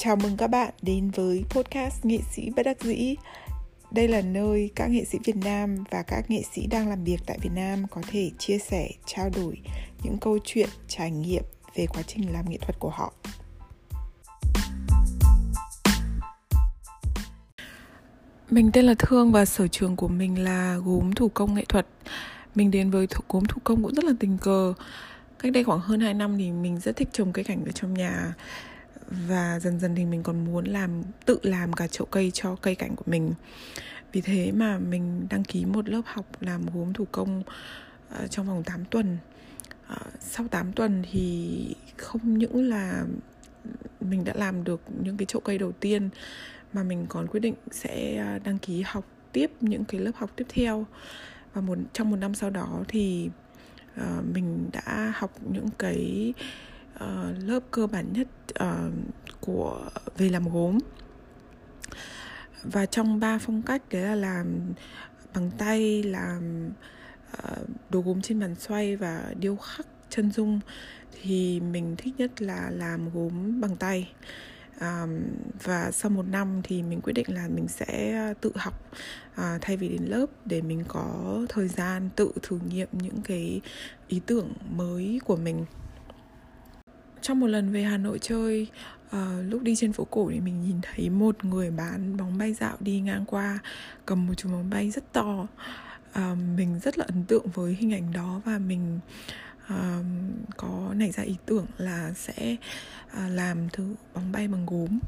Chào mừng các bạn đến với podcast Nghệ sĩ bất đắc dĩ. Đây là nơi các nghệ sĩ Việt Nam và các nghệ sĩ đang làm việc tại Việt Nam có thể chia sẻ, trao đổi những câu chuyện, trải nghiệm về quá trình làm nghệ thuật của họ. Mình tên là Thương và sở trường của mình là gốm thủ công nghệ thuật. Mình đến với thủ, gốm thủ công cũng rất là tình cờ. Cách đây khoảng hơn 2 năm thì mình rất thích trồng cây cảnh ở trong nhà và dần dần thì mình còn muốn làm tự làm cả chậu cây cho cây cảnh của mình. Vì thế mà mình đăng ký một lớp học làm gốm thủ công uh, trong vòng 8 tuần. Uh, sau 8 tuần thì không những là mình đã làm được những cái chậu cây đầu tiên mà mình còn quyết định sẽ ờ, đăng ký học tiếp những cái lớp học tiếp theo. Và một trong một năm sau đó thì uh, mình đã học những cái uh, lớp cơ bản nhất uh, của về làm gốm. Và trong ba phong cách đấy là làm bằng tay làm uh, đồ gốm trên bàn xoay và điêu khắc chân dung thì mình thích nhất là làm gốm bằng tay. Um, và sau một năm thì mình quyết định là mình sẽ tự học uh, thay vì đến lớp để mình có thời gian tự thử nghiệm những cái ý tưởng mới của mình trong một lần về Hà Nội chơi uh, lúc đi trên phố cổ thì mình nhìn thấy một người bán bóng bay dạo đi ngang qua cầm một chú bóng bay rất to. Uh, mình rất là ấn tượng với hình ảnh đó và mình uh, có nảy ra ý tưởng là sẽ uh, làm thử bóng bay bằng gốm.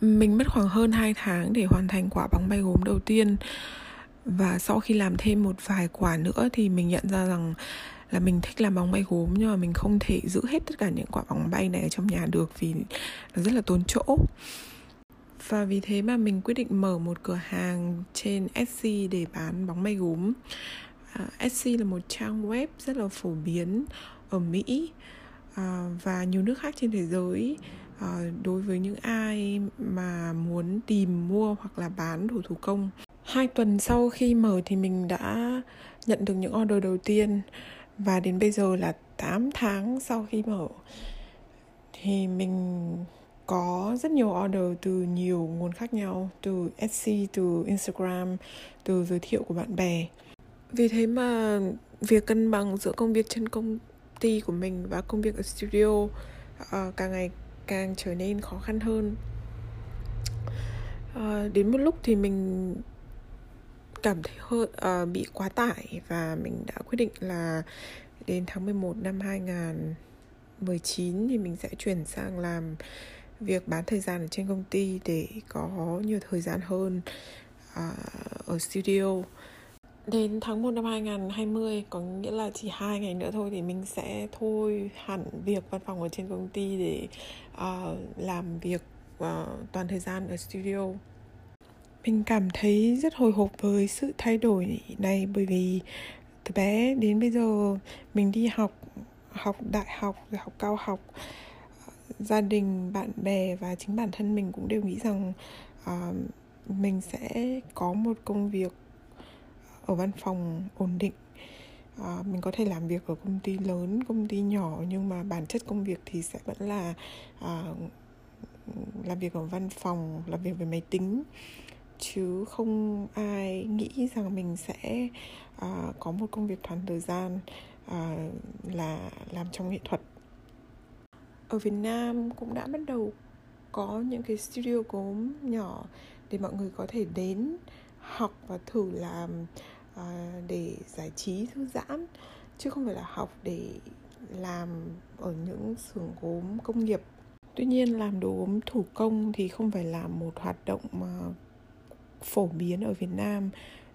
Mình mất khoảng hơn 2 tháng để hoàn thành quả bóng bay gốm đầu tiên và sau khi làm thêm một vài quả nữa thì mình nhận ra rằng là mình thích làm bóng bay gốm nhưng mà mình không thể giữ hết tất cả những quả bóng bay này ở trong nhà được vì nó rất là tốn chỗ. Và vì thế mà mình quyết định mở một cửa hàng trên Etsy để bán bóng bay gốm. Uh, Etsy là một trang web rất là phổ biến ở Mỹ uh, và nhiều nước khác trên thế giới. Uh, đối với những ai mà muốn tìm mua hoặc là bán đồ thủ công hai tuần sau khi mở thì mình đã nhận được những order đầu tiên và đến bây giờ là 8 tháng sau khi mở thì mình có rất nhiều order từ nhiều nguồn khác nhau từ Etsy, từ Instagram, từ giới thiệu của bạn bè. Vì thế mà việc cân bằng giữa công việc trên công ty của mình và công việc ở studio uh, càng ngày càng trở nên khó khăn hơn. Uh, đến một lúc thì mình cảm thấy hơi uh, bị quá tải và mình đã quyết định là đến tháng 11 năm 2019 thì mình sẽ chuyển sang làm việc bán thời gian ở trên công ty để có nhiều thời gian hơn uh, ở studio. Đến tháng 1 năm 2020 có nghĩa là chỉ hai ngày nữa thôi thì mình sẽ thôi hẳn việc văn phòng ở trên công ty để uh, làm việc uh, toàn thời gian ở studio mình cảm thấy rất hồi hộp với sự thay đổi này bởi vì từ bé đến bây giờ mình đi học học đại học rồi học cao học gia đình bạn bè và chính bản thân mình cũng đều nghĩ rằng uh, mình sẽ có một công việc ở văn phòng ổn định. À, mình có thể làm việc ở công ty lớn công ty nhỏ nhưng mà bản chất công việc thì sẽ vẫn là à, làm việc ở văn phòng làm việc với máy tính chứ không ai nghĩ rằng mình sẽ uh, có một công việc toàn thời gian uh, là làm trong nghệ thuật. Ở Việt Nam cũng đã bắt đầu có những cái studio gốm nhỏ để mọi người có thể đến học và thử làm uh, để giải trí thư giãn. Chứ không phải là học để làm ở những xưởng gốm công nghiệp. Tuy nhiên làm đồ gốm thủ công thì không phải là một hoạt động mà phổ biến ở Việt Nam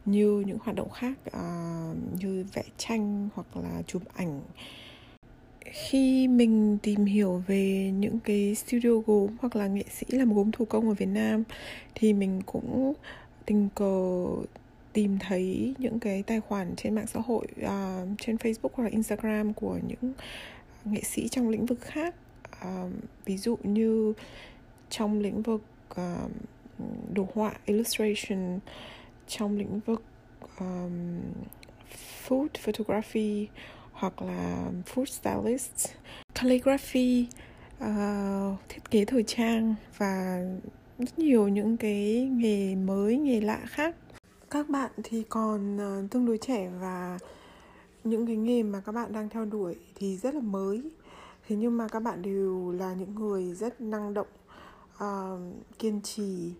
như những hoạt động khác uh, như vẽ tranh hoặc là chụp ảnh. Khi mình tìm hiểu về những cái studio gốm hoặc là nghệ sĩ làm gốm thủ công ở Việt Nam thì mình cũng tình cờ tìm thấy những cái tài khoản trên mạng xã hội uh, trên Facebook hoặc là Instagram của những nghệ sĩ trong lĩnh vực khác. Uh, ví dụ như trong lĩnh vực uh, đồ họa illustration trong lĩnh vực um, food photography hoặc là food stylist. Calligraphy uh, thiết kế thời trang và rất nhiều những cái nghề mới nghề lạ khác. Các bạn thì còn uh, tương đối trẻ và những cái nghề mà các bạn đang theo đuổi thì rất là mới. Thế nhưng mà các bạn đều là những người rất năng động uh, kiên trì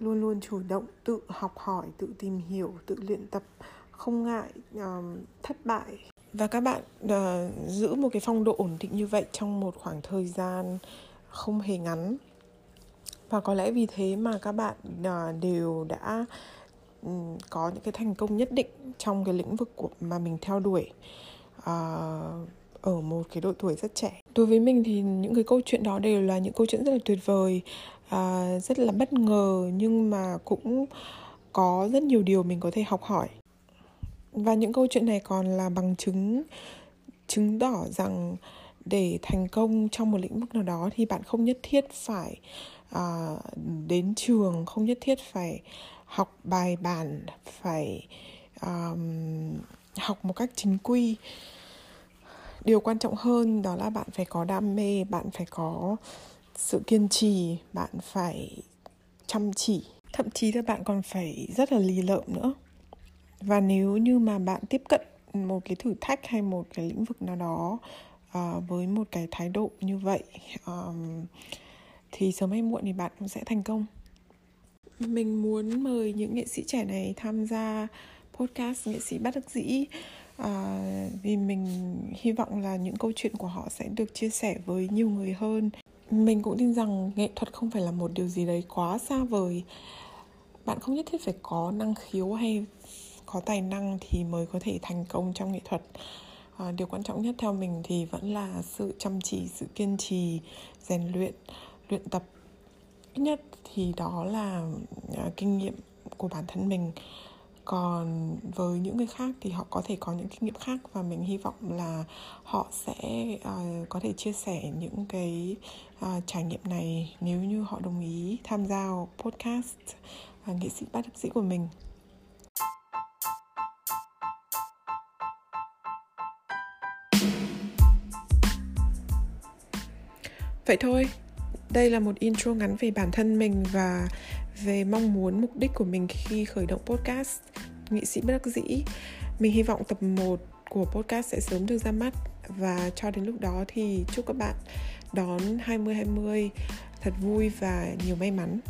luôn luôn chủ động tự học hỏi tự tìm hiểu tự luyện tập không ngại uh, thất bại. Và các bạn uh, giữ một cái phong độ ổn định như vậy trong một khoảng thời gian không hề ngắn. Và có lẽ vì thế mà các bạn uh, đều đã um, có những cái thành công nhất định trong cái lĩnh vực của mà mình theo đuổi uh, ở một cái độ tuổi rất trẻ. Đối với mình thì những cái câu chuyện đó đều là những câu chuyện rất là tuyệt vời à, rất là bất ngờ nhưng mà cũng có rất nhiều điều mình có thể học hỏi. Và những câu chuyện này còn là bằng chứng chứng tỏ rằng để thành công trong một lĩnh vực nào đó thì bạn không nhất thiết phải à, đến trường không nhất thiết phải học bài bản phải à, học một cách chính quy. Điều quan trọng hơn đó là bạn phải có đam mê bạn phải có sự kiên trì bạn phải chăm chỉ. Thậm chí là bạn còn phải rất là lì lợm nữa. Và nếu như mà bạn tiếp cận một cái thử thách hay một cái lĩnh vực nào đó uh, với một cái thái độ như vậy um, thì sớm hay muộn thì bạn cũng sẽ thành công. Mình muốn mời những nghệ sĩ trẻ này tham gia podcast nghệ sĩ bất đắc dĩ. À, vì mình hy vọng là những câu chuyện của họ sẽ được chia sẻ với nhiều người hơn mình cũng tin rằng nghệ thuật không phải là một điều gì đấy quá xa vời. Bạn không nhất thiết phải có năng khiếu hay có tài năng thì mới có thể thành công trong nghệ thuật. À, điều quan trọng nhất theo mình thì vẫn là sự chăm chỉ sự kiên trì rèn luyện luyện tập. Ít nhất thì đó là à, kinh nghiệm của bản thân mình còn với những người khác thì họ có thể có những kinh nghiệm khác và mình hy vọng là họ sẽ uh, có thể chia sẻ những cái uh, trải nghiệm này nếu như họ đồng ý tham gia podcast uh, nghệ sĩ bác đắc sĩ của mình. Vậy thôi đây là một intro ngắn về bản thân mình và về mong muốn mục đích của mình khi khởi động podcast nghị sĩ bất đắc dĩ. Mình hy vọng tập 1 của podcast sẽ sớm được ra mắt. Và cho đến lúc đó thì chúc các bạn đón 2020 thật vui và nhiều may mắn.